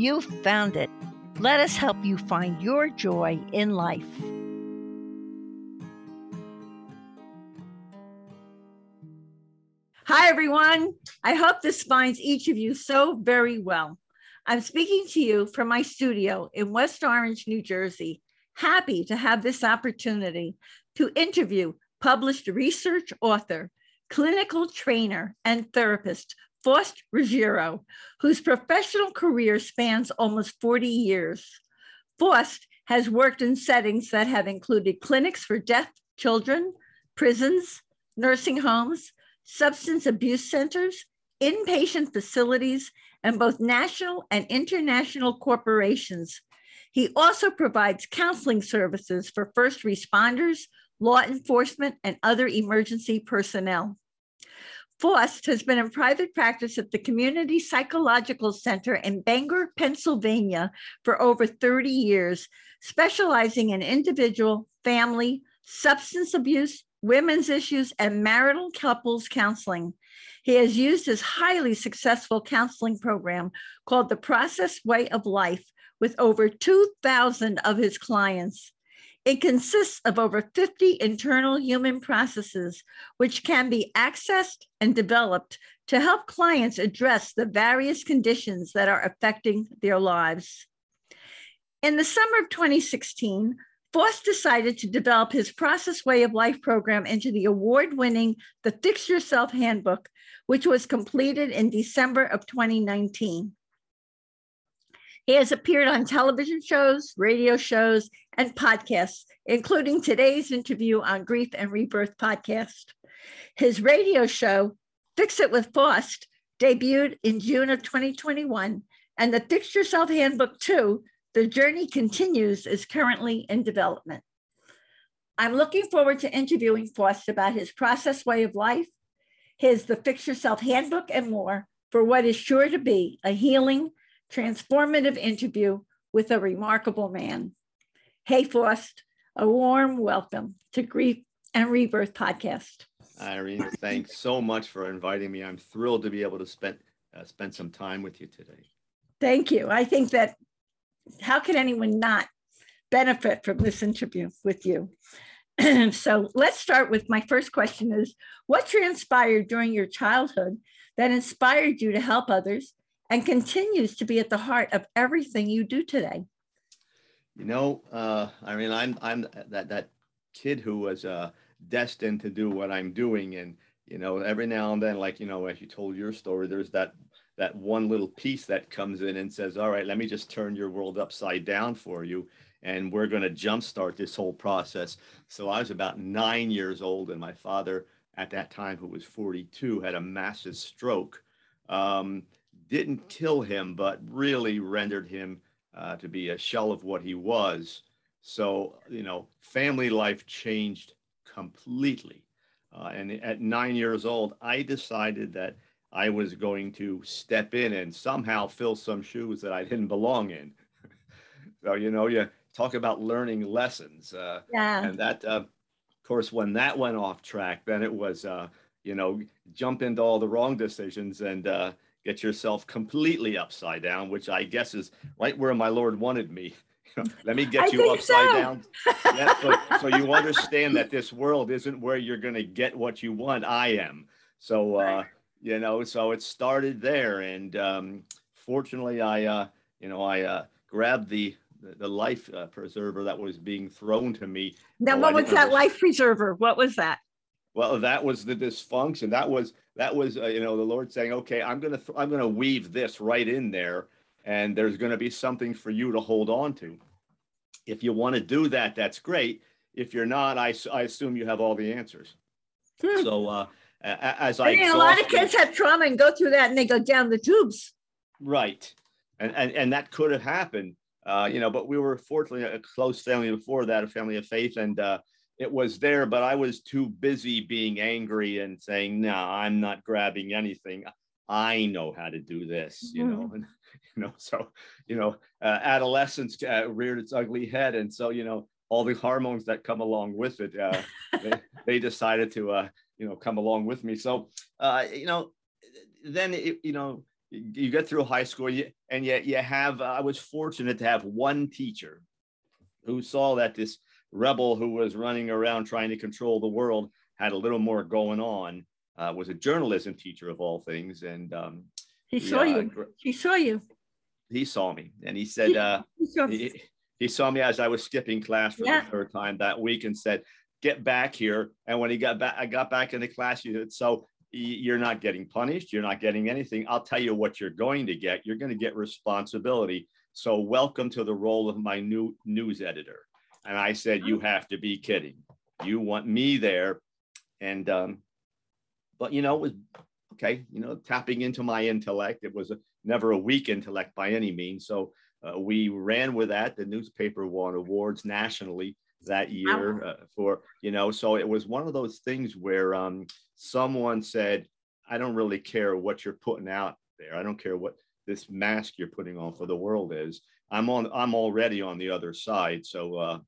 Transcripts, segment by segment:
you've found it. Let us help you find your joy in life. Hi, everyone. I hope this finds each of you so very well. I'm speaking to you from my studio in West Orange, New Jersey. Happy to have this opportunity to interview published research author clinical trainer and therapist Faust Ruggiero, whose professional career spans almost 40 years. Faust has worked in settings that have included clinics for deaf children, prisons, nursing homes, substance abuse centers, inpatient facilities, and both national and international corporations. He also provides counseling services for first responders, law enforcement, and other emergency personnel. Faust has been in private practice at the Community Psychological Center in Bangor, Pennsylvania for over 30 years, specializing in individual, family, substance abuse, women's issues, and marital couples counseling. He has used his highly successful counseling program called the Process Way of Life with over 2,000 of his clients. It consists of over 50 internal human processes, which can be accessed and developed to help clients address the various conditions that are affecting their lives. In the summer of 2016, Faust decided to develop his Process Way of Life program into the award winning The Fix Yourself Handbook, which was completed in December of 2019. He has appeared on television shows, radio shows, and podcasts, including today's interview on Grief and Rebirth podcast. His radio show, Fix It with Faust, debuted in June of 2021, and the Fix Yourself Handbook 2, The Journey Continues, is currently in development. I'm looking forward to interviewing Faust about his process way of life, his The Fix Yourself Handbook, and more for what is sure to be a healing, transformative interview with a remarkable man. Hey, Faust, a warm welcome to Grief and Rebirth podcast. Irene, thanks so much for inviting me. I'm thrilled to be able to spend uh, spend some time with you today. Thank you. I think that how can anyone not benefit from this interview with you? so let's start with my first question is what transpired during your childhood that inspired you to help others and continues to be at the heart of everything you do today? You know, uh, I mean, I'm I'm that that kid who was uh, destined to do what I'm doing, and you know, every now and then, like you know, as you told your story, there's that that one little piece that comes in and says, "All right, let me just turn your world upside down for you." And we're going to jumpstart this whole process. So I was about nine years old, and my father, at that time, who was 42, had a massive stroke. Um, didn't kill him, but really rendered him uh, to be a shell of what he was. So, you know, family life changed completely. Uh, and at nine years old, I decided that I was going to step in and somehow fill some shoes that I didn't belong in. so, you know, you talk about learning lessons. Uh, yeah. And that, uh, of course, when that went off track, then it was, uh, you know, jump into all the wrong decisions and, uh, get yourself completely upside down, which I guess is right where my Lord wanted me. Let me get I you upside so. down. Yeah, so, so, you understand that this world isn't where you're going to get what you want. I am. So, uh, you know, so it started there. And um, fortunately, I, uh, you know, I uh, grabbed the, the, life uh, preserver that was being thrown to me. Now, oh, what was that life preserver? What was that? Well, that was the dysfunction. That was that was uh, you know the Lord saying, "Okay, I'm gonna th- I'm gonna weave this right in there, and there's gonna be something for you to hold on to. If you want to do that, that's great. If you're not, I, I assume you have all the answers. Hmm. So uh, as I, I mean, a lot of kids have trauma and go through that, and they go down the tubes. Right. and and and that could have happened. Uh, you know, but we were fortunately a close family before that, a family of faith, and uh, it was there. But I was too busy being angry and saying, "No, I'm not grabbing anything. I know how to do this." You know, mm-hmm. and you know, so you know, uh, adolescence uh, reared its ugly head, and so you know, all the hormones that come along with it, uh, they, they, decided to uh, you know come along with me. So uh, you know, then it, you know you get through high school and yet you have i was fortunate to have one teacher who saw that this rebel who was running around trying to control the world had a little more going on uh, was a journalism teacher of all things and um, he saw uh, you he saw you he saw me and he said uh, he, he, saw me as i was skipping class for yeah. the third time that week and said get back here and when he got back i got back in the class he said so you're not getting punished. You're not getting anything. I'll tell you what you're going to get. You're going to get responsibility. So, welcome to the role of my new news editor. And I said, You have to be kidding. You want me there. And, um, but you know, it was okay, you know, tapping into my intellect. It was a, never a weak intellect by any means. So, uh, we ran with that. The newspaper won awards nationally that year uh, for you know so it was one of those things where um, someone said i don't really care what you're putting out there i don't care what this mask you're putting on for the world is i'm on i'm already on the other side so uh,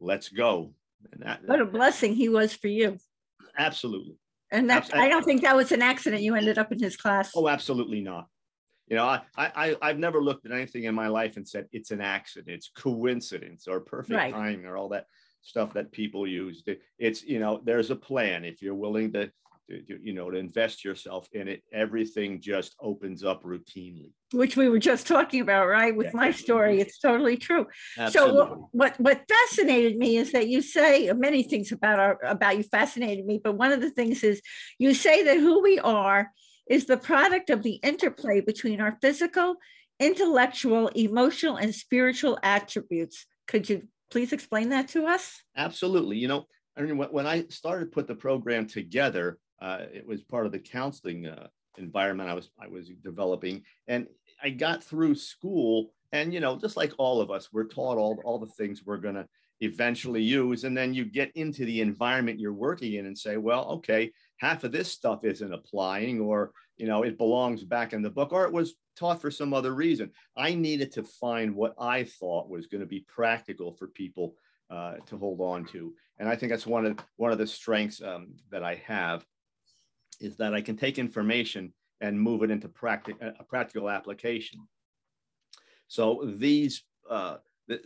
let's go that, what a blessing he was for you absolutely and that i don't think that was an accident you ended up in his class oh absolutely not you know, I, I I've never looked at anything in my life and said it's an accident, it's coincidence or perfect right. timing or all that stuff that people use. It's you know, there's a plan. If you're willing to you know to invest yourself in it, everything just opens up routinely. Which we were just talking about, right? With yeah. my story, it's totally true. Absolutely. So what what fascinated me is that you say many things about our about you fascinated me, but one of the things is you say that who we are is the product of the interplay between our physical, intellectual, emotional, and spiritual attributes. Could you please explain that to us? Absolutely. You know, I mean, when I started to put the program together, uh, it was part of the counseling uh, environment I was I was developing, and I got through school, and you know, just like all of us, we're taught all all the things we're going to eventually use, and then you get into the environment you're working in and say, well, okay, half of this stuff isn't applying or you know it belongs back in the book or it was taught for some other reason. I needed to find what i thought was going to be practical for people uh, to hold on to. And i think that's one of one of the strengths um, that i have is that i can take information and move it into practic- a practical application so these uh, the,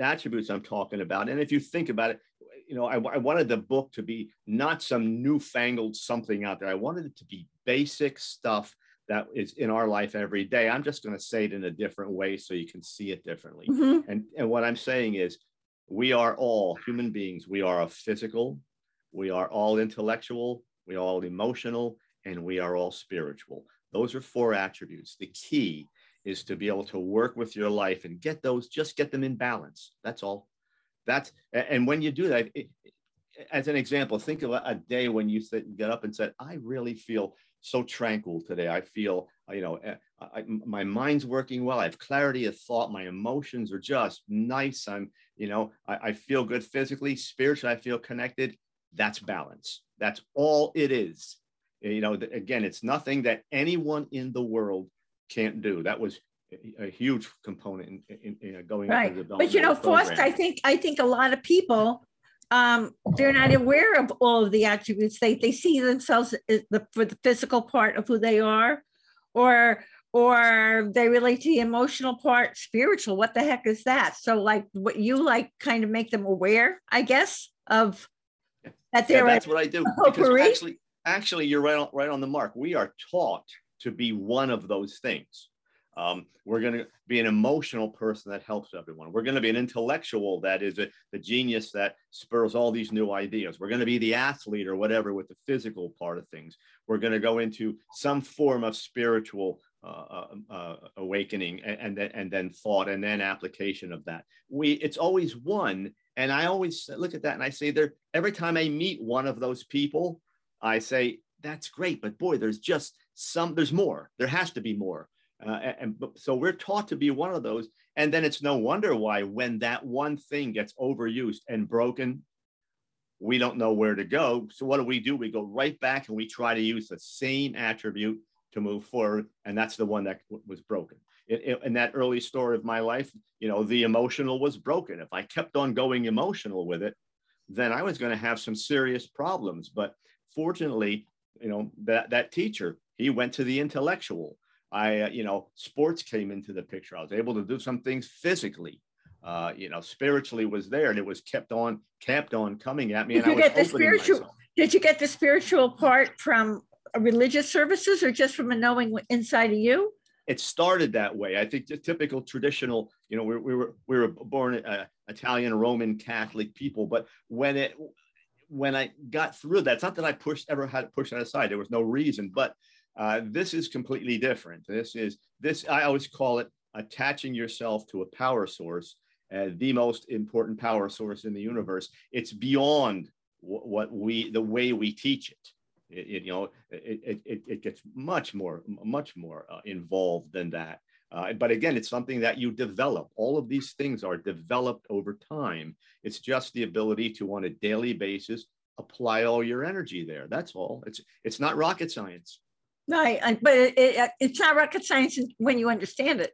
attributes i'm talking about and if you think about it you know, I, I, wanted the book to be not some newfangled something out there. I wanted it to be basic stuff that is in our life every day. I'm just going to say it in a different way so you can see it differently. Mm-hmm. And, and what I'm saying is, we are all human beings. We are a physical, we are all intellectual, we are all emotional, and we are all spiritual. Those are four attributes. The key is to be able to work with your life and get those, just get them in balance. That's all. That's and when you do that, it, as an example, think of a day when you get up and said, "I really feel so tranquil today. I feel, you know, eh, I, my mind's working well. I have clarity of thought. My emotions are just nice. I'm, you know, I, I feel good physically, spiritually. I feel connected. That's balance. That's all it is. You know, again, it's nothing that anyone in the world can't do. That was a huge component in, in, in going right. But you know, Faust, I think I think a lot of people um, they're not aware of all of the attributes. They they see themselves the, for the physical part of who they are, or or they relate to the emotional part, spiritual. What the heck is that? So like what you like kind of make them aware, I guess, of that they're yeah, that's what I do. Because actually, actually, you're right on, right on the mark. We are taught to be one of those things. Um, we're going to be an emotional person that helps everyone. We're going to be an intellectual that is a, the genius that spurs all these new ideas. We're going to be the athlete or whatever with the physical part of things. We're going to go into some form of spiritual uh, uh, uh, awakening and, and, then, and then thought and then application of that. We it's always one, and I always look at that and I say there every time I meet one of those people, I say that's great, but boy, there's just some there's more. There has to be more Uh, and, and so we're taught to be one of those. And then it's no wonder why, when that one thing gets overused and broken, we don't know where to go. So what do we do? We go right back and we try to use the same attribute to move forward. And that's the one that was broken. It, in that early story of my life, you know, the emotional was broken. If I kept on going emotional with it, then I was going to have some serious problems. But fortunately, you know, that, that teacher, he went to the intellectual. I, uh, you know, sports came into the picture. I was able to do some things physically. Uh, you know, spiritually was there, and it was kept on, kept on coming at me. Did and you I get the spiritual? Myself. Did you get the spiritual part from religious services, or just from a knowing inside of you? It started that way. I think the typical traditional, you know, we, we were we were born uh, Italian Roman Catholic people, but when it when I got through that, it's not that I pushed ever had to push that aside. There was no reason, but uh, this is completely different. This is this I always call it attaching yourself to a power source, uh, the most important power source in the universe. It's beyond what we the way we teach it. It, it you know it, it, it gets much more much more uh, involved than that. Uh, but again, it's something that you develop. All of these things are developed over time. It's just the ability to, on a daily basis, apply all your energy there. That's all. It's it's not rocket science. Right, but it, it, it's not rocket science when you understand it.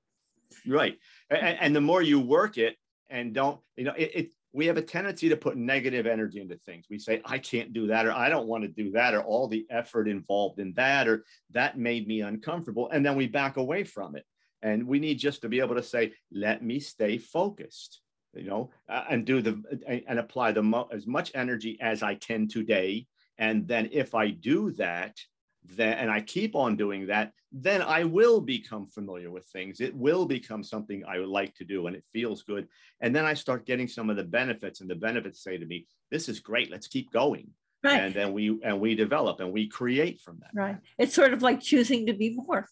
Right, and, and the more you work it, and don't you know it, it we have a tendency to put negative energy into things. We say, I can't do that, or I don't want to do that, or all the effort involved in that, or that made me uncomfortable. And then we back away from it. And we need just to be able to say, let me stay focused, you know, uh, and do the, and apply the mo- as much energy as I can today. And then if I do that, then, and I keep on doing that, then I will become familiar with things. It will become something I would like to do and it feels good. And then I start getting some of the benefits and the benefits say to me, this is great. Let's keep going. Right. And then we, and we develop and we create from that. Right. It's sort of like choosing to be more.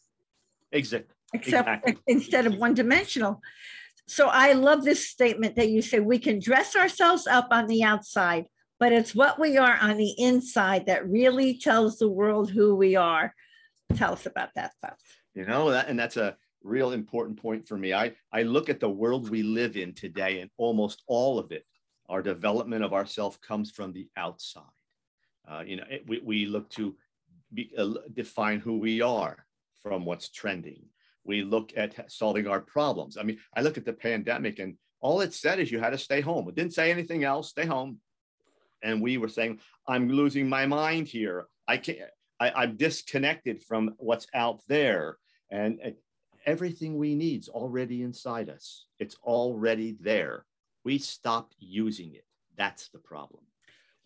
Exactly except exactly. instead of one dimensional. So I love this statement that you say we can dress ourselves up on the outside, but it's what we are on the inside that really tells the world who we are. Tell us about that, Bob. You know, that, and that's a real important point for me. I, I look at the world we live in today, and almost all of it, our development of ourself comes from the outside. Uh, you know, it, we, we look to be, uh, define who we are from what's trending we look at solving our problems. I mean, I look at the pandemic and all it said is you had to stay home. It didn't say anything else, stay home. And we were saying, I'm losing my mind here. I can't, I, am disconnected from what's out there. And everything we need's already inside us. It's already there. We stopped using it. That's the problem.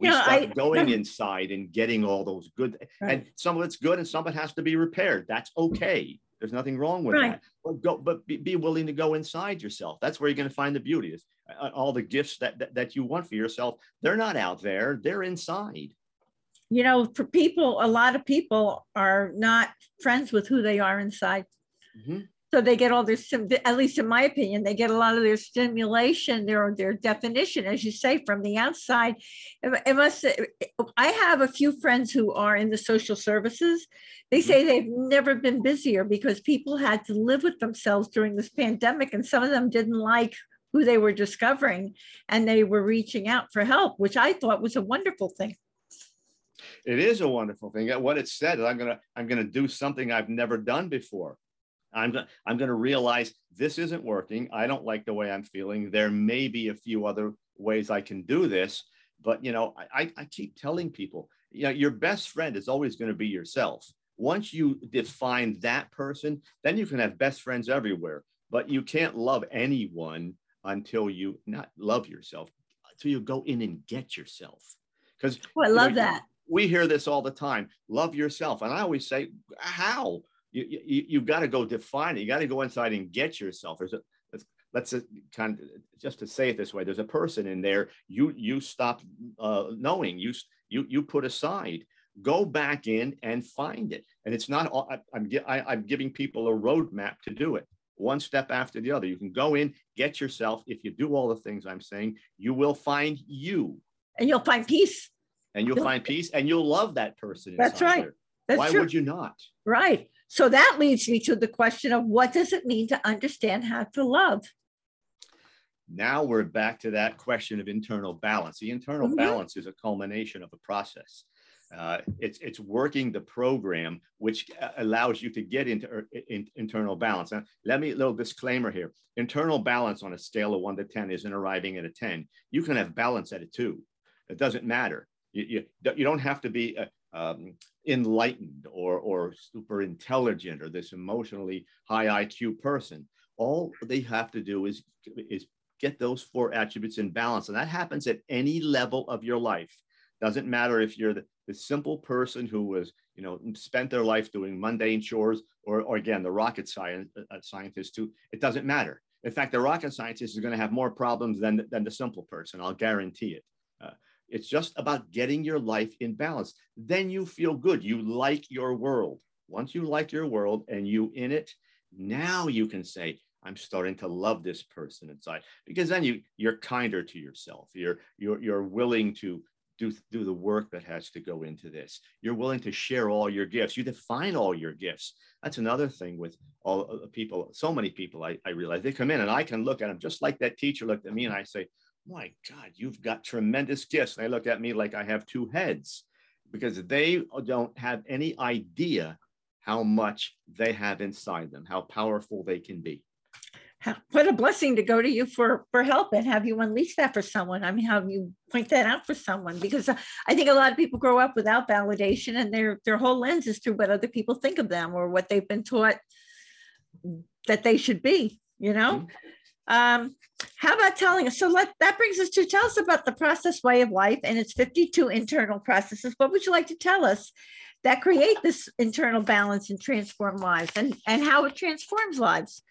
We know, stopped I, going inside and getting all those good, right. and some of it's good and some of it has to be repaired. That's okay. There's nothing wrong with right. that. But go, but be, be, willing to go inside yourself. That's where you're going to find the beauty. Is all the gifts that, that that you want for yourself. They're not out there. They're inside. You know, for people, a lot of people are not friends with who they are inside. Mm-hmm. So they get all their, at least in my opinion, they get a lot of their stimulation, their their definition, as you say, from the outside. It must. I have a few friends who are in the social services. They say mm-hmm. they've never been busier because people had to live with themselves during this pandemic, and some of them didn't like who they were discovering, and they were reaching out for help, which I thought was a wonderful thing it is a wonderful thing. What it said is I'm gonna I'm gonna do something I've never done before. I'm going I'm to realize this isn't working. I don't like the way I'm feeling. There may be a few other ways I can do this, but you know, I, I keep telling people, you know, your best friend is always going to be yourself. Once you define that person, then you can have best friends everywhere. But you can't love anyone until you not love yourself, until you go in and get yourself. Because oh, I love know, that. We hear this all the time. Love yourself, and I always say, how? you, you you've got to go define it. You got to go inside and get yourself. There's a let's, let's kind of just to say it this way. There's a person in there. You you stop uh, knowing. You you you put aside. Go back in and find it. And it's not. I, I'm I, I'm giving people a roadmap to do it one step after the other. You can go in, get yourself. If you do all the things I'm saying, you will find you. And you'll find peace. And you'll, you'll find peace and you'll love that person. That's right. That's Why true. would you not? Right. So that leads me to the question of what does it mean to understand how to love? Now we're back to that question of internal balance. The internal mm-hmm. balance is a culmination of a process. Uh, it's it's working the program which uh, allows you to get into er, in, internal balance. Now, let me little disclaimer here. Internal balance on a scale of one to ten isn't arriving at a ten. You can have balance at a two. It doesn't matter. You, you, you don't have to be uh, um, enlightened or or super intelligent or this emotionally high IQ person. All they have to do is is get those four attributes in balance, and that happens at any level of your life. Doesn't matter if you're the, the simple person who was, you know, spent their life doing mundane chores, or, or again, the rocket science, uh, scientist too. It doesn't matter. In fact, the rocket scientist is going to have more problems than, than the simple person. I'll guarantee it. Uh, it's just about getting your life in balance. Then you feel good. You like your world. Once you like your world and you in it, now you can say, I'm starting to love this person inside because then you you're kinder to yourself. You're you're you're willing to do, do the work that has to go into this. You're willing to share all your gifts. You define all your gifts. That's another thing with all people, so many people I, I realize they come in and I can look at them just like that teacher looked at me and I say, my God, you've got tremendous gifts. And they look at me like I have two heads because they don't have any idea how much they have inside them, how powerful they can be what a blessing to go to you for for help and have you unleash that for someone. I mean have you point that out for someone because i think a lot of people grow up without validation and their their whole lens is through what other people think of them or what they've been taught that they should be you know? Mm-hmm. um how about telling us so let that brings us to tell us about the process way of life and its 52 internal processes. What would you like to tell us that create this internal balance and transform lives and and how it transforms lives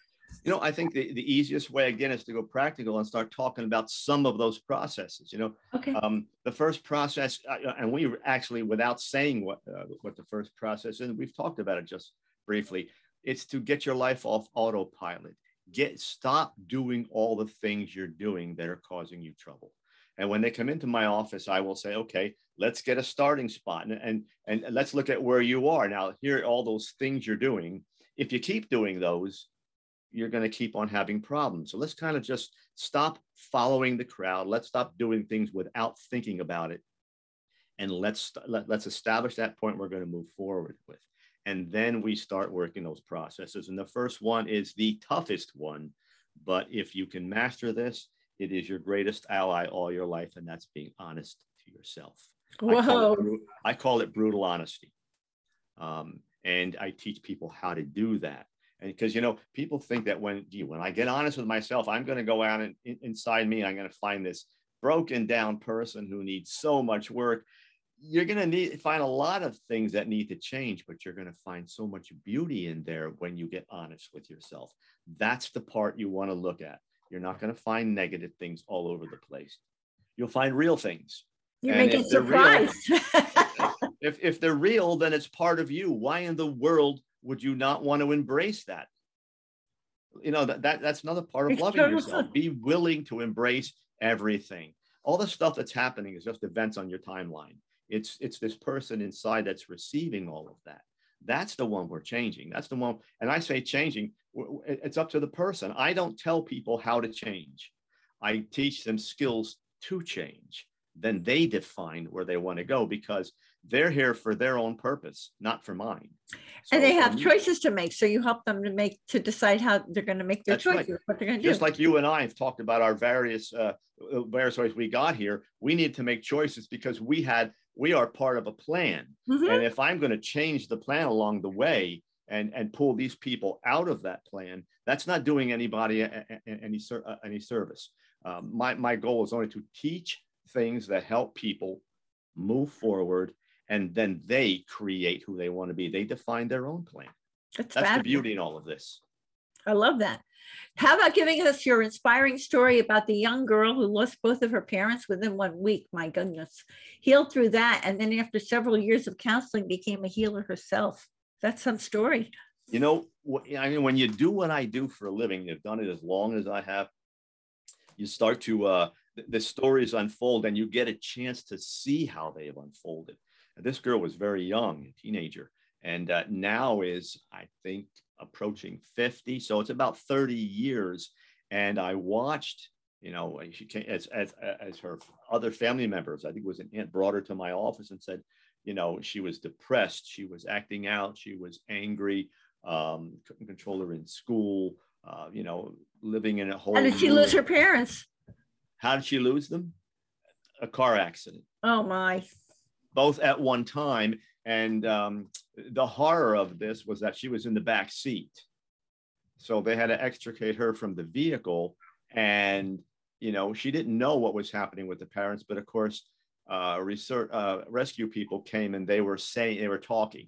you know, I think the, the easiest way again is to go practical and start talking about some of those processes. You know, okay. um, the first process, uh, uh and we actually, without saying what uh, what the first process is, we've talked about it just briefly. It's to get your life off autopilot. Get stop doing all the things you're doing that are causing you trouble. And when they come into my office, I will say, okay, let's get a starting spot and, and, and let's look at where you are. Now, here are all those things you're doing. If you keep doing those, you're going to keep on having problems. So let's kind of just stop following the crowd. Let's stop doing things without thinking about it. And let's let, let's establish that point we're going to move forward with. And then we start working those processes. And the first one is the toughest one. But if you can master this, it is your greatest ally all your life. And that's being honest to yourself. Whoa. I call it, I call it brutal honesty. Um, and I teach people how to do that because you know people think that when gee, when I get honest with myself, I'm going to go out and in, inside me, I'm going to find this broken down person who needs so much work. You're going to need find a lot of things that need to change, but you're going to find so much beauty in there when you get honest with yourself. That's the part you want to look at. You're not going to find negative things all over the place. You'll find real things. You're and making surprised. if if they're real, then it's part of you. Why in the world would you not want to embrace that? You know, that, that that's another part of loving yourself. Be willing to embrace everything. All the stuff that's happening is just events on your timeline. It's it's this person inside that's receiving all of that. That's the one we're changing. That's the one. And I say changing, it's up to the person. I don't tell people how to change. I teach them skills to change. Then they define where they want to go because they're here for their own purpose, not for mine. So, and they have um, choices to make. So you help them to make to decide how they're going to make their choices, right. what they're going to do. Just like you and I have talked about our various uh, various ways we got here, we need to make choices because we had we are part of a plan. Mm-hmm. And if I'm going to change the plan along the way and and pull these people out of that plan, that's not doing anybody any uh, any service. Um, my my goal is only to teach things that help people move forward and then they create who they want to be. They define their own plan. That's, That's the beauty in all of this. I love that. How about giving us your inspiring story about the young girl who lost both of her parents within one week? My goodness. Healed through that. And then after several years of counseling, became a healer herself. That's some story. You know, I mean, when you do what I do for a living, you've done it as long as I have, you start to, uh, the stories unfold and you get a chance to see how they have unfolded. This girl was very young, a teenager, and uh, now is I think approaching 50. So it's about 30 years. And I watched, you know, she came as, as, as her other family members, I think it was an aunt brought her to my office and said, you know, she was depressed, she was acting out, she was angry, um, couldn't control her in school, uh, you know, living in a whole. How did she lose her parents? How did she lose them? A car accident. Oh my. Both at one time. And um, the horror of this was that she was in the back seat. So they had to extricate her from the vehicle. And, you know, she didn't know what was happening with the parents. But of course, uh, research, uh, rescue people came and they were saying, they were talking,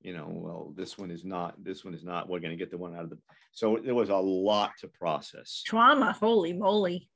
you know, well, this one is not, this one is not, we're going to get the one out of the. So there was a lot to process. Trauma, holy moly.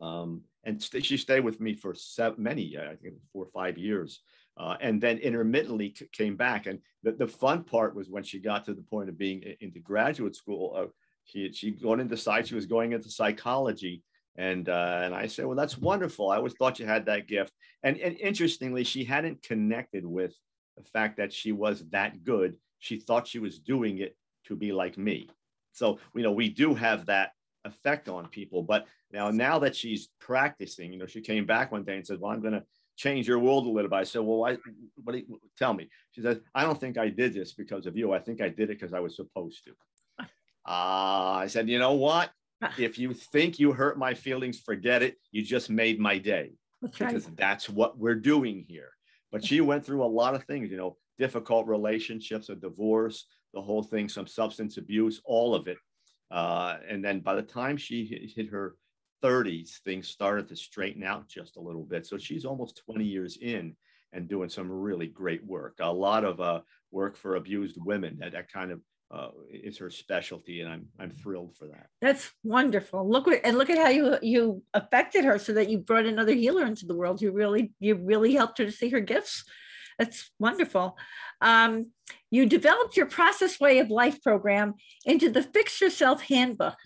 Um, and st- she stayed with me for seven, many, I think four or five years uh, and then intermittently c- came back. And the, the fun part was when she got to the point of being into graduate school, uh, she she going into psych, she was going into psychology. And uh, and I said, well, that's wonderful. I always thought you had that gift. And, and interestingly, she hadn't connected with the fact that she was that good. She thought she was doing it to be like me. So you know, we do have that effect on people. But now, now that she's practicing, you know, she came back one day and said, "Well, I'm going to change your world a little bit. I said, well, why, what do you, tell me? She said, I don't think I did this because of you. I think I did it because I was supposed to. Uh, I said, you know what? If you think you hurt my feelings, forget it. You just made my day That's because right. that's what we're doing here. But she went through a lot of things, you know, difficult relationships, a divorce, the whole thing, some substance abuse, all of it. Uh, and then by the time she hit, her 30s, things started to straighten out just a little bit. So she's almost 20 years in and doing some really great work. A lot of uh, work for abused women. That, that kind of uh, is her specialty, and I'm I'm thrilled for that. That's wonderful. Look what and look at how you you affected her so that you brought another healer into the world. You really you really helped her to see her gifts. That's wonderful. Um, you developed your process way of life program into the Fix Yourself Handbook.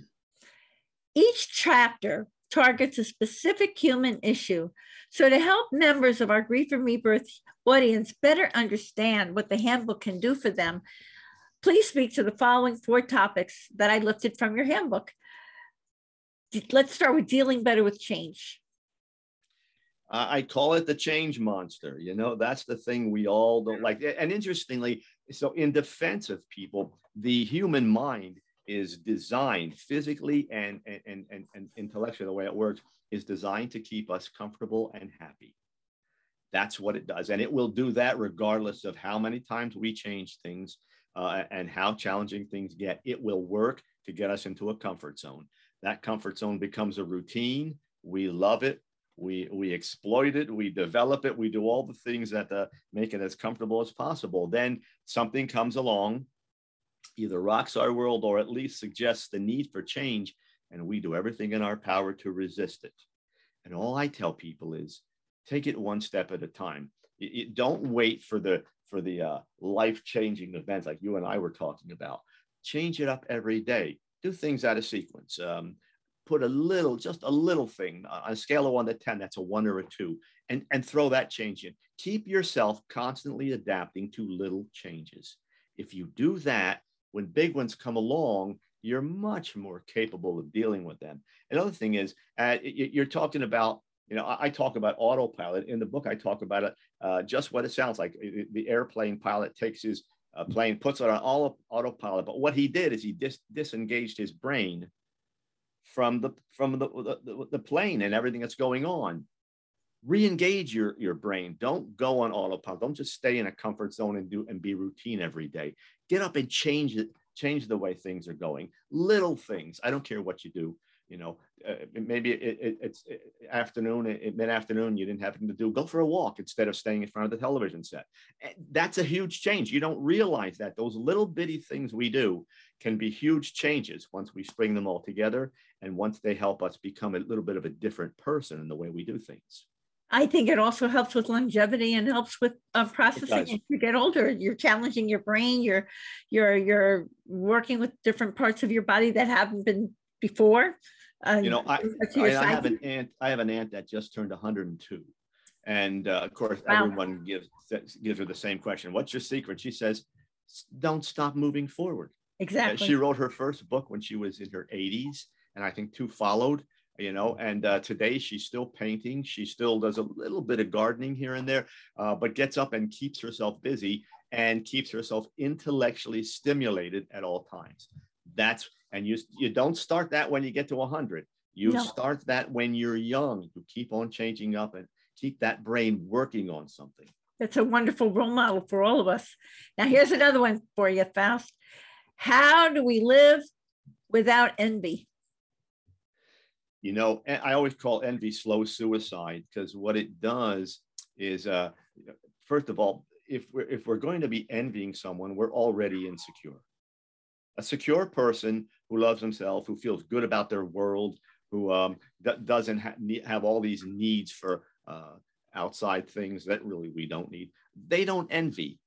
Each chapter targets a specific human issue. So, to help members of our Grief and Rebirth audience better understand what the handbook can do for them, please speak to the following four topics that I lifted from your handbook. Let's start with dealing better with change. I call it the change monster. You know, that's the thing we all don't like. And interestingly, so in defense of people, the human mind is designed physically and, and, and, and intellectually, the way it works is designed to keep us comfortable and happy. That's what it does. And it will do that regardless of how many times we change things uh, and how challenging things get. It will work to get us into a comfort zone. That comfort zone becomes a routine. We love it we we exploit it we develop it we do all the things that uh, make it as comfortable as possible. Then something comes along either rocks our world or at least suggests the need for change and we do everything in our power to resist it. And all i tell people is take it one step at a time. You, you don't wait for the for the uh, life-changing events like you and i were talking about. Change it up every day. Do things out of sequence. Um, put a little, just a little thing on a scale of one to 10, that's a one or a two, and, and throw that change in. Keep yourself constantly adapting to little changes. If you do that, when big ones come along, you're much more capable of dealing with them. Another thing is, uh, you're talking about, you know, I talk about autopilot. In the book, I talk about it, uh, just what it sounds like. The airplane pilot takes his uh, plane, puts it on all autopilot. But what he did is he dis- disengaged his brain from the from the, the, the plane and everything that's going on. Re-engage your your brain. Don't go on autopilot. Don't just stay in a comfort zone and do and be routine every day. Get up and change it change the way things are going. Little things. I don't care what you do you know uh, maybe it, it, it's afternoon at mid-afternoon you didn't have anything to do go for a walk instead of staying in front of the television set that's a huge change you don't realize that those little bitty things we do can be huge changes once we string them all together and once they help us become a little bit of a different person in the way we do things I think it also helps with longevity and helps with uh, processing as you get older. You're challenging your brain. You're you're you're working with different parts of your body that haven't been before. Uh, you know, I, I, I have an aunt. I have an aunt that just turned 102, And uh, of course, wow. everyone gives gives her the same question. What's your secret? She says, "Don't stop moving forward." Exactly. Uh, she wrote her first book when she was in her 80s, and I think two followed. You know, and uh, today she's still painting. She still does a little bit of gardening here and there, uh, but gets up and keeps herself busy and keeps herself intellectually stimulated at all times. That's and you you don't start that when you get to 100. You no. start that when you're young. You keep on changing up and keep that brain working on something. That's a wonderful role model for all of us. Now, here's another one for you, Faust. How do we live without envy? You know, I always call envy slow suicide because what it does is, uh, first of all, if we're, if we're going to be envying someone, we're already insecure. A secure person who loves himself, who feels good about their world, who um, doesn't ha- have all these needs for uh, outside things that really we don't need. They don't envy.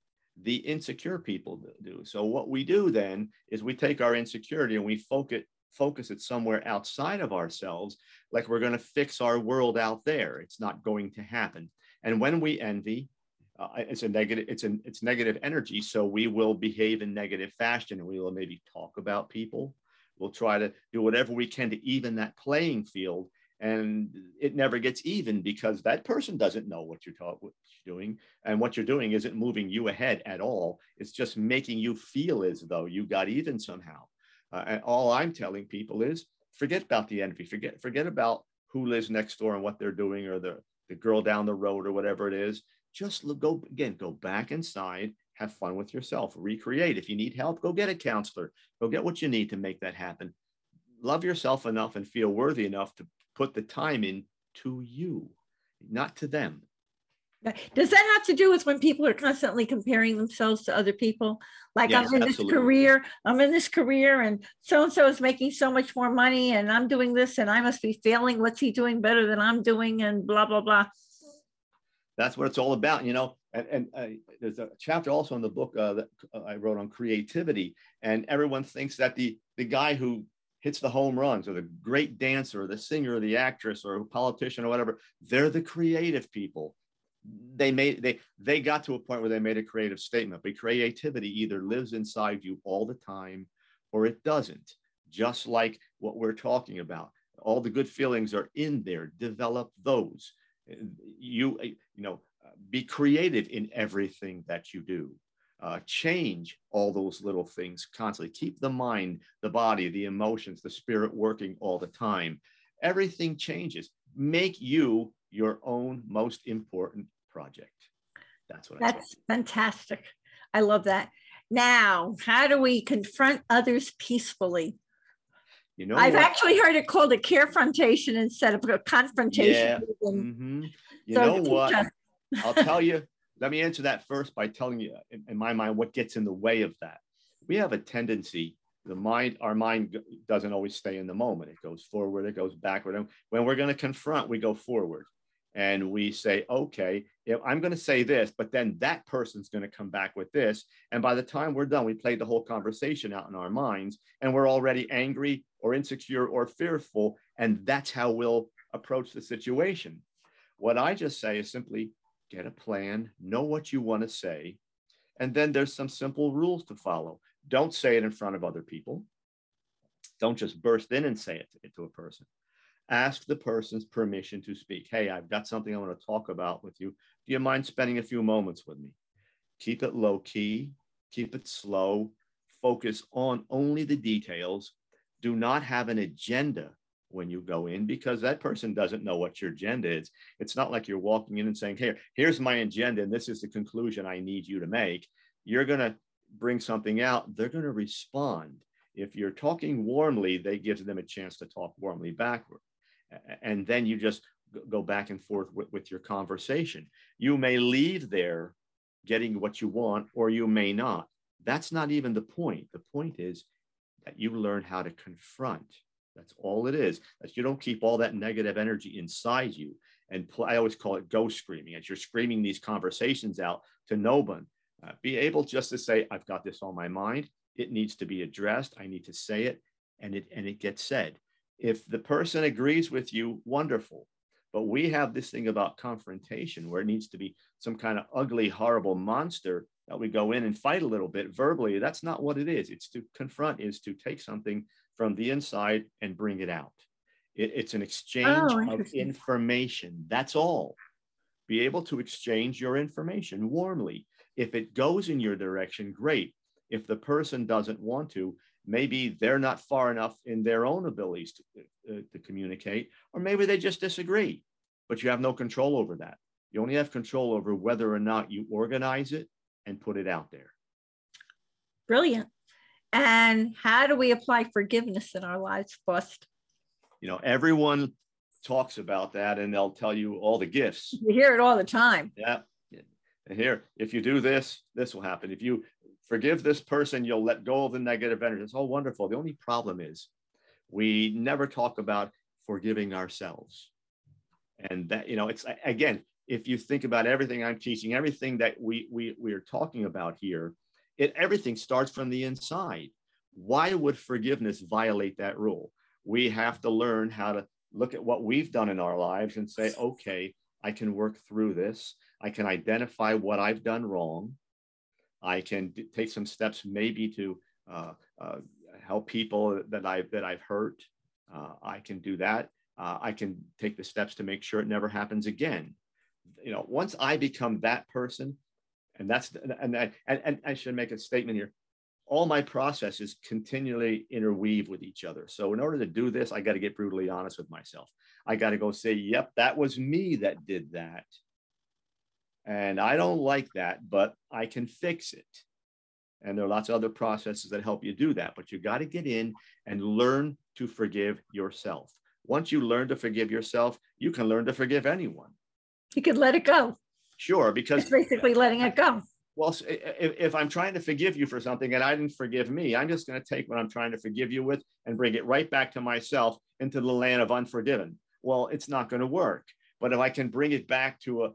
The insecure people do. So what we do then is we take our insecurity and we focus focus it somewhere outside of ourselves, like we're going to fix our world out there. It's not going to happen. And when we envy, uh, it's a negative. It's an it's negative energy. So we will behave in negative fashion. And we will maybe talk about people. We'll try to do whatever we can to even that playing field and it never gets even because that person doesn't know what you're, what you're doing and what you're doing isn't moving you ahead at all it's just making you feel as though you got even somehow uh, and all i'm telling people is forget about the envy forget forget about who lives next door and what they're doing or the, the girl down the road or whatever it is just look, go again go back inside have fun with yourself recreate if you need help go get a counselor go get what you need to make that happen love yourself enough and feel worthy enough to put the time in to you, not to them. Does that have to do with when people are constantly comparing themselves to other people? Like yes, I'm in absolutely. this career, I'm in this career, and so and so is making so much more money, and I'm doing this, and I must be failing. What's he doing better than I'm doing? And blah blah blah. That's what it's all about, you know. And, and uh, there's a chapter also in the book uh, that uh, I wrote on creativity, and everyone thinks that the the guy who hits the home runs or the great dancer or the singer or the actress or politician or whatever they're the creative people. They made they they got to a point where they made a creative statement but creativity either lives inside you all the time or it doesn't. Just like what we're talking about. All the good feelings are in there. Develop those you you know be creative in everything that you do uh, change all those little things constantly. Keep the mind, the body, the emotions, the spirit working all the time. Everything changes. Make you your own most important project. That's what I That's fantastic. I love that. Now, how do we confront others peacefully? You know, I've what? actually heard it called a carefrontation instead of a confrontation. Yeah. Mm-hmm. You so know what? I'll tell you, let me answer that first by telling you, in, in my mind, what gets in the way of that. We have a tendency the mind our mind doesn't always stay in the moment it goes forward it goes backward and when we're going to confront we go forward and we say okay i'm going to say this but then that person's going to come back with this and by the time we're done we played the whole conversation out in our minds and we're already angry or insecure or fearful and that's how we'll approach the situation what i just say is simply get a plan, know what you want to say, and then there's some simple rules to follow. Don't say it in front of other people. Don't just burst in and say it to, a person. Ask the person's permission to speak. Hey, I've got something I want to talk about with you. Do you mind spending a few moments with me? Keep it low key, keep it slow, focus on only the details. Do not have an agenda when you go in because that person doesn't know what your agenda is. It's not like you're walking in and saying, Here, here's my agenda, and this is the conclusion I need you to make. You're going to bring something out, they're going to respond. If you're talking warmly, they give them a chance to talk warmly backward. And then you just go back and forth with, with your conversation. You may leave there getting what you want, or you may not. That's not even the point. The point is that you learn how to confront that's all it is. That you don't keep all that negative energy inside you. And pl- I always call it ghost screaming. As you're screaming these conversations out to no one, uh, be able just to say, "I've got this on my mind. It needs to be addressed. I need to say it," and it and it gets said. If the person agrees with you, wonderful. But we have this thing about confrontation where it needs to be some kind of ugly, horrible monster that we go in and fight a little bit verbally. That's not what it is. It's to confront, is to take something from the inside and bring it out. It, it's an exchange oh, of information. That's all. Be able to exchange your information warmly. If it goes in your direction, great. If the person doesn't want to, maybe they're not far enough in their own abilities to, uh, to communicate, or maybe they just disagree, but you have no control over that. You only have control over whether or not you organize it and put it out there. Brilliant. And how do we apply forgiveness in our lives first? You know, everyone talks about that and they'll tell you all the gifts. You hear it all the time. Yeah. And here, if you do this, this will happen. If you forgive this person, you'll let go of the negative energy. It's all wonderful. The only problem is we never talk about forgiving ourselves. And that, you know, it's again, if you think about everything I'm teaching, everything that we we we are talking about here, it everything starts from the inside. Why would forgiveness violate that rule? We have to learn how to look at what we've done in our lives and say, okay, I can work through this. I can identify what I've done wrong. I can take some steps maybe to uh, uh, help people that I've that I've hurt. Uh, I can do that. Uh, I can take the steps to make sure it never happens again. You know, once I become that person, and that's and I, and, and I should make a statement here. All my processes continually interweave with each other. So in order to do this, I got to get brutally honest with myself. I got to go say, "Yep, that was me that did that." And I don't like that, but I can fix it. And there are lots of other processes that help you do that. But you got to get in and learn to forgive yourself. Once you learn to forgive yourself, you can learn to forgive anyone. You can let it go. Sure, because it's basically letting it go. Well, if, if I'm trying to forgive you for something and I didn't forgive me, I'm just going to take what I'm trying to forgive you with and bring it right back to myself into the land of unforgiven. Well, it's not going to work. But if I can bring it back to a,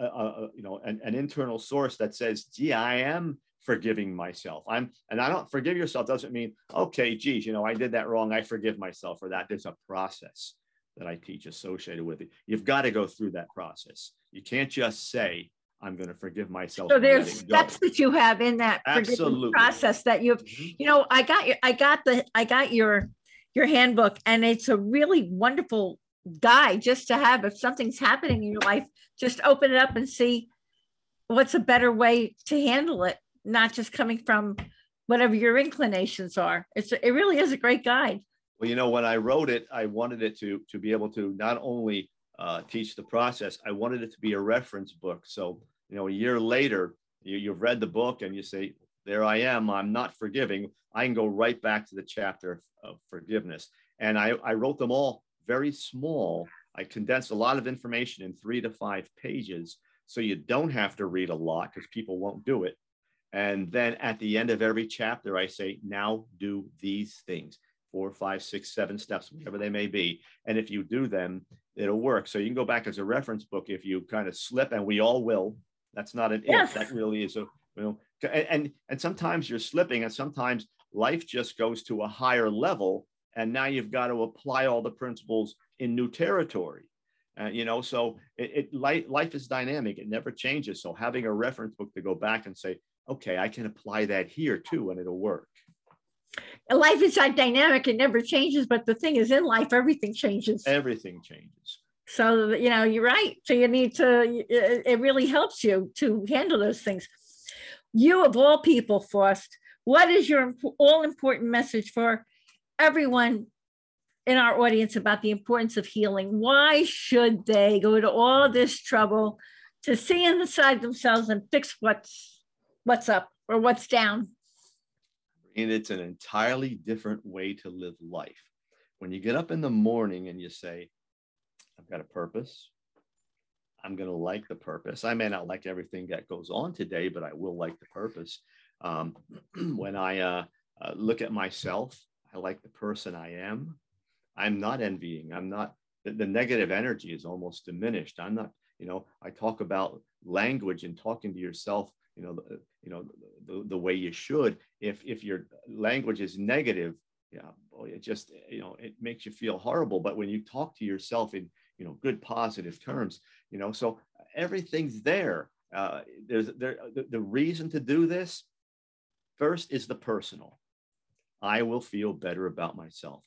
a, a you know an, an, internal source that says, "Gee, I am forgiving myself," I'm and I don't forgive yourself doesn't mean okay, geez, you know I did that wrong. I forgive myself for that. There's a process that I teach associated with it. You've got to go through that process. You can't just say, I'm going to forgive myself. So there's steps that you have in that process that you've, mm-hmm. you know, I got your, I got the, I got your, your handbook and it's a really wonderful guide just to have if something's happening in your life just open it up and see what's a better way to handle it not just coming from whatever your inclinations are. It's it really is a great guide. Well you know when i wrote it i wanted it to to be able to not only uh, teach the process i wanted it to be a reference book. So you know a year later you, you've read the book and you say there i am. I'm not forgiving. I can go right back to the chapter of forgiveness. And i, I wrote them all very small. I condensed a lot of information in three to five pages. So you don't have to read a lot because people won't do it. And then at the end of every chapter, I say, now do these things four, five, six, seven steps, whatever they may be. And if you do them, it'll work. So you can go back as a reference book if you kind of slip, and we all will. That's not an yes. if. That really is a you know. And and sometimes you're slipping, and sometimes life just goes to a higher level and now you've got to apply all the principles in new territory. Uh, you know so it, it life, life is dynamic. It never changes. So having a reference book to go back and say okay i can apply that here too and it'll work. Life is dynamic. It never changes. But the thing is in life everything changes. Everything changes. So you know you're right. So you need to it really helps you to handle those things. You of all people Faust what is your all important message for everyone in our audience about the importance of healing. Why should they go to all this trouble to see inside themselves and fix what's what's up or what's down? And it's an entirely different way to live life. When you get up in the morning and you say, I've got a purpose. I'm going to like the purpose. I may not like everything that goes on today, but I will like the purpose. Um, when I uh, uh, look at myself I like the person I am. I'm not envying. I'm not, the, the negative energy is almost diminished. I'm not, you know, I talk about language and talking to yourself, you know, you know, the, the way you should. If, if your language is negative, yeah, boy, it just, you know, it makes you feel horrible. But when you talk to yourself in, you know, good positive terms, you know, so everything's there. Uh, there's there, the, the reason to do this first is the personal. I will feel better about myself.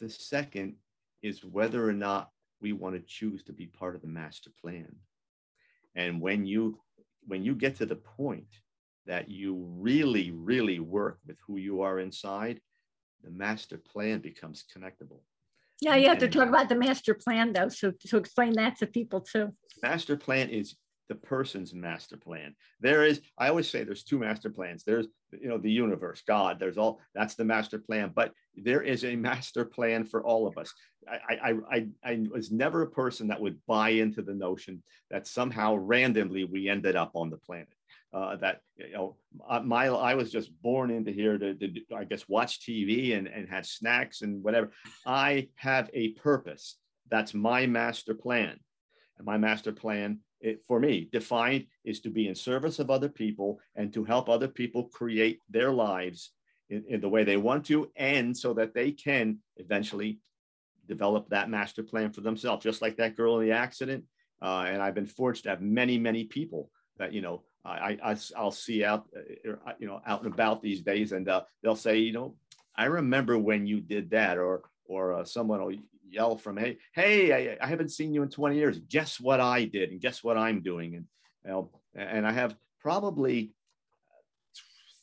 The second is whether or not we want to choose to be part of the master plan. And when you when you get to the point that you really, really work with who you are inside, the master plan becomes connectable. Yeah, you have to talk about the master plan though. So to explain that to people too. Master plan is the person's master plan. There is, I always say there's two master plans. There's, you know, the universe, God, there's all, that's the master plan, but there is a master plan for all of us. I, I, I, I was never a person that would buy into the notion that somehow randomly we ended up on the planet. Uh, that you know my I was just born into here to, to, I guess watch TV and, and have snacks and whatever. I have a purpose. That's my master plan. And my master plan it, for me defined is to be in service of other people and to help other people create their lives in, in the way they want to and so that they can eventually develop that master plan for themselves. Just like that girl in the accident uh, and i've been fortunate to have many many people that you know I, I I'll see out, uh, uh, you know, out and about these days, and uh, they'll say, you know, I remember when you did that, or or uh, someone will yell from, hey, hey, I, I, haven't seen you in 20 years. Guess what I did, and guess what I'm doing, and you know, and I have probably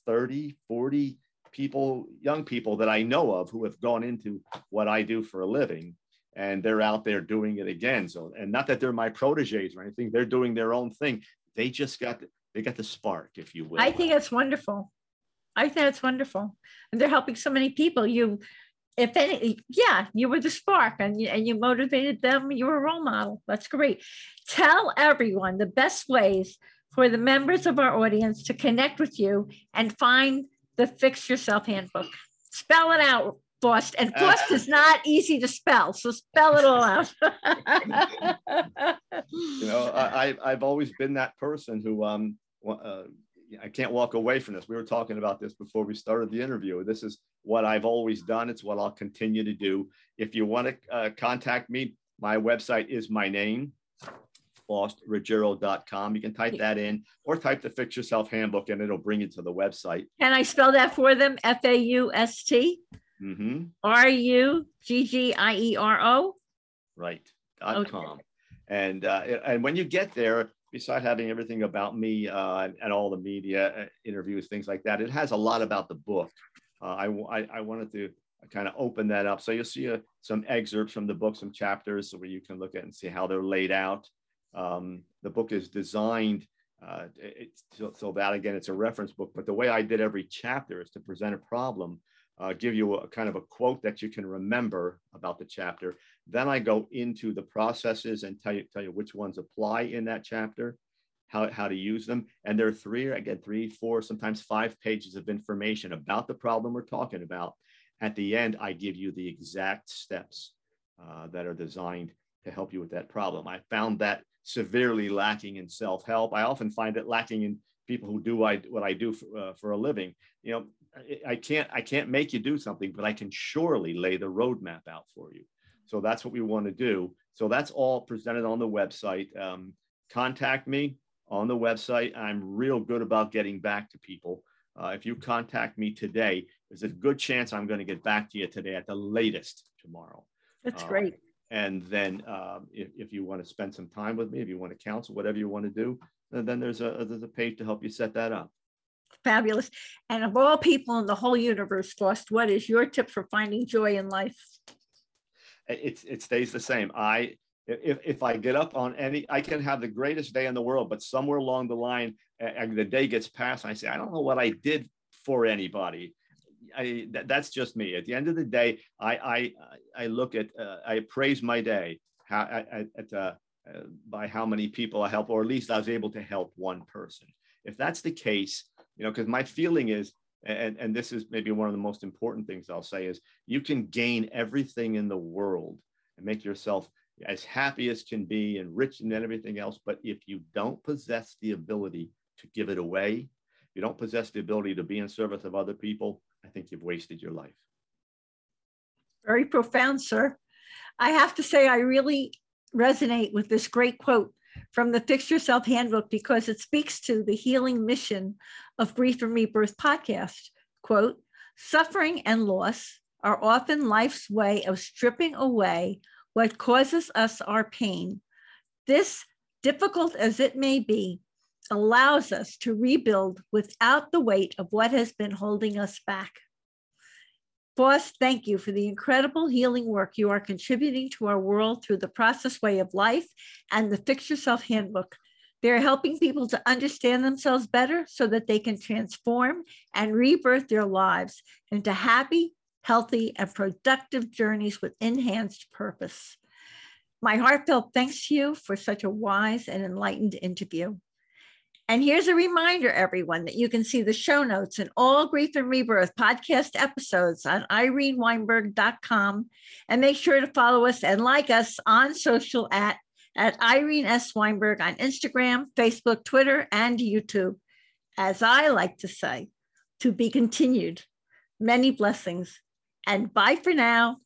30, 40 people, young people that I know of who have gone into what I do for a living, and they're out there doing it again. So, and not that they're my proteges or anything, they're doing their own thing. They just got they got the spark, if you will. I think it's wonderful. I think it's wonderful, and they're helping so many people. You, if any, yeah, you were the spark, and you, and you motivated them. You were a role model. That's great. Tell everyone the best ways for the members of our audience to connect with you and find the Fix Yourself Handbook. Spell it out, Faust. And Faust is not easy to spell, so spell it all out. you know, I, I've always been that person who um, uh, I can't walk away from this. We were talking about this before we started the interview. This is what I've always done. It's what I'll continue to do. If you want to uh, contact me, my website is my name, faustruggiero.com. You can type that in or type the Fix Yourself Handbook and it'll bring you to the website. Can I spell that for them? F A U S T R U G G I E R O. mm-hmm. R U G G I E R O? Right. Dot okay. com. And, uh, and when you get there, beside having everything about me uh, and, and, all the media uh, interviews, things like that, it has a lot about the book. Uh, I, I, I, wanted to kind of open that up. So you'll see uh, some excerpts from the book, some chapters where you can look at and see how they're laid out. Um, the book is designed uh, so, so, that again, it's a reference book. But the way I did every chapter is to present a problem, uh, give you a kind of a quote that you can remember about the chapter, then I go into the processes and tell you, tell you which ones apply in that chapter, how, how to use them. And there are three, again, three, four, sometimes five pages of information about the problem we're talking about. At the end, I give you the exact steps uh, that are designed to help you with that problem. I found that severely lacking in self-help. I often find it lacking in people who do what I do for, uh, for a living. You know, I can't I can't make you do something, but I can surely lay the roadmap out for you. So that's what we want to do. So that's all presented on the website. Um, contact me on the website. I'm real good about getting back to people. Uh, if you contact me today, there's a good chance I'm going to get back to you today at the latest tomorrow. That's uh, great. And then um, if, if you want to spend some time with me, if you want to counsel, whatever you want to do, then there's a, there's a page to help you set that up. Fabulous. And of all people in the whole universe, Faust, what is your tip for finding joy in life? It, it stays the same. I if, if I get up on any, I can have the greatest day in the world, but somewhere along the line, uh, the day gets past, and I say, I don't know what I did for anybody. I, that, that's just me. At the end of the day, I I, I look at uh, I praise my day how, at, at uh, by how many people I help, or at least I was able to help one person. If that's the case, you know, because my feeling is and, and this is maybe one of the most important things I'll say is you can gain everything in the world and make yourself as happy as can be and rich and everything else. But if you don't possess the ability to give it away, you don't possess the ability to be in service of other people, I think you've wasted your life. Very profound, sir. I have to say, I really resonate with this great quote from the Fix Yourself Handbook because it speaks to the healing mission of Grief and Rebirth podcast. Quote, suffering and loss are often life's way of stripping away what causes us our pain. This, difficult as it may be, allows us to rebuild without the weight of what has been holding us back. Faust, thank you for the incredible healing work you are contributing to our world through the process way of life and the Fix Yourself Handbook. They're helping people to understand themselves better so that they can transform and rebirth their lives into happy, healthy, and productive journeys with enhanced purpose. My heartfelt thanks to you for such a wise and enlightened interview. And here's a reminder, everyone, that you can see the show notes and all Grief and Rebirth podcast episodes on ireneweinberg.com. And make sure to follow us and like us on social at, at Irene S. Weinberg on Instagram, Facebook, Twitter, and YouTube. As I like to say, to be continued. Many blessings and bye for now.